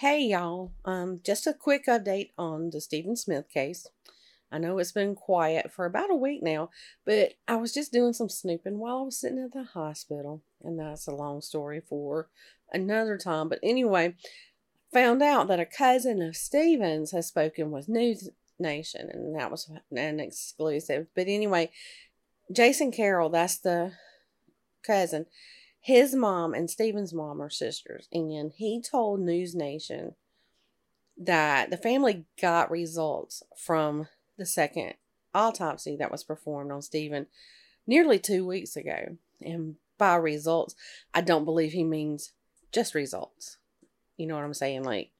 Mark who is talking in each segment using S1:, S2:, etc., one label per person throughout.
S1: Hey y'all, um, just a quick update on the Stephen Smith case. I know it's been quiet for about a week now, but I was just doing some snooping while I was sitting at the hospital, and that's a long story for another time. But anyway, found out that a cousin of Stephen's has spoken with News Nation, and that was an exclusive. But anyway, Jason Carroll, that's the cousin his mom and Stephen's mom are sisters, and he told News Nation that the family got results from the second autopsy that was performed on Stephen nearly two weeks ago. And by results, I don't believe he means just results. You know what I'm saying? Like,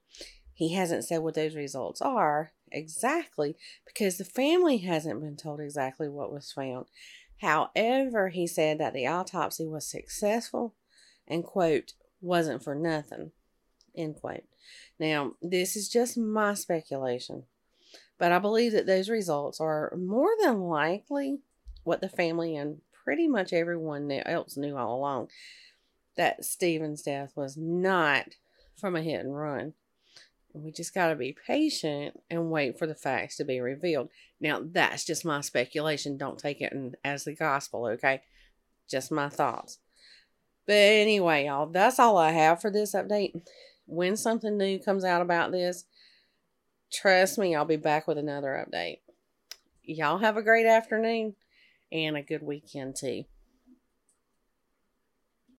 S1: he hasn't said what those results are exactly because the family hasn't been told exactly what was found. However, he said that the autopsy was successful and, quote, wasn't for nothing, end quote. Now, this is just my speculation, but I believe that those results are more than likely what the family and pretty much everyone else knew all along that Stephen's death was not from a hit and run. We just got to be patient and wait for the facts to be revealed. Now, that's just my speculation. Don't take it as the gospel, okay? Just my thoughts. But anyway, y'all, that's all I have for this update. When something new comes out about this, trust me, I'll be back with another update. Y'all have a great afternoon and a good weekend, too.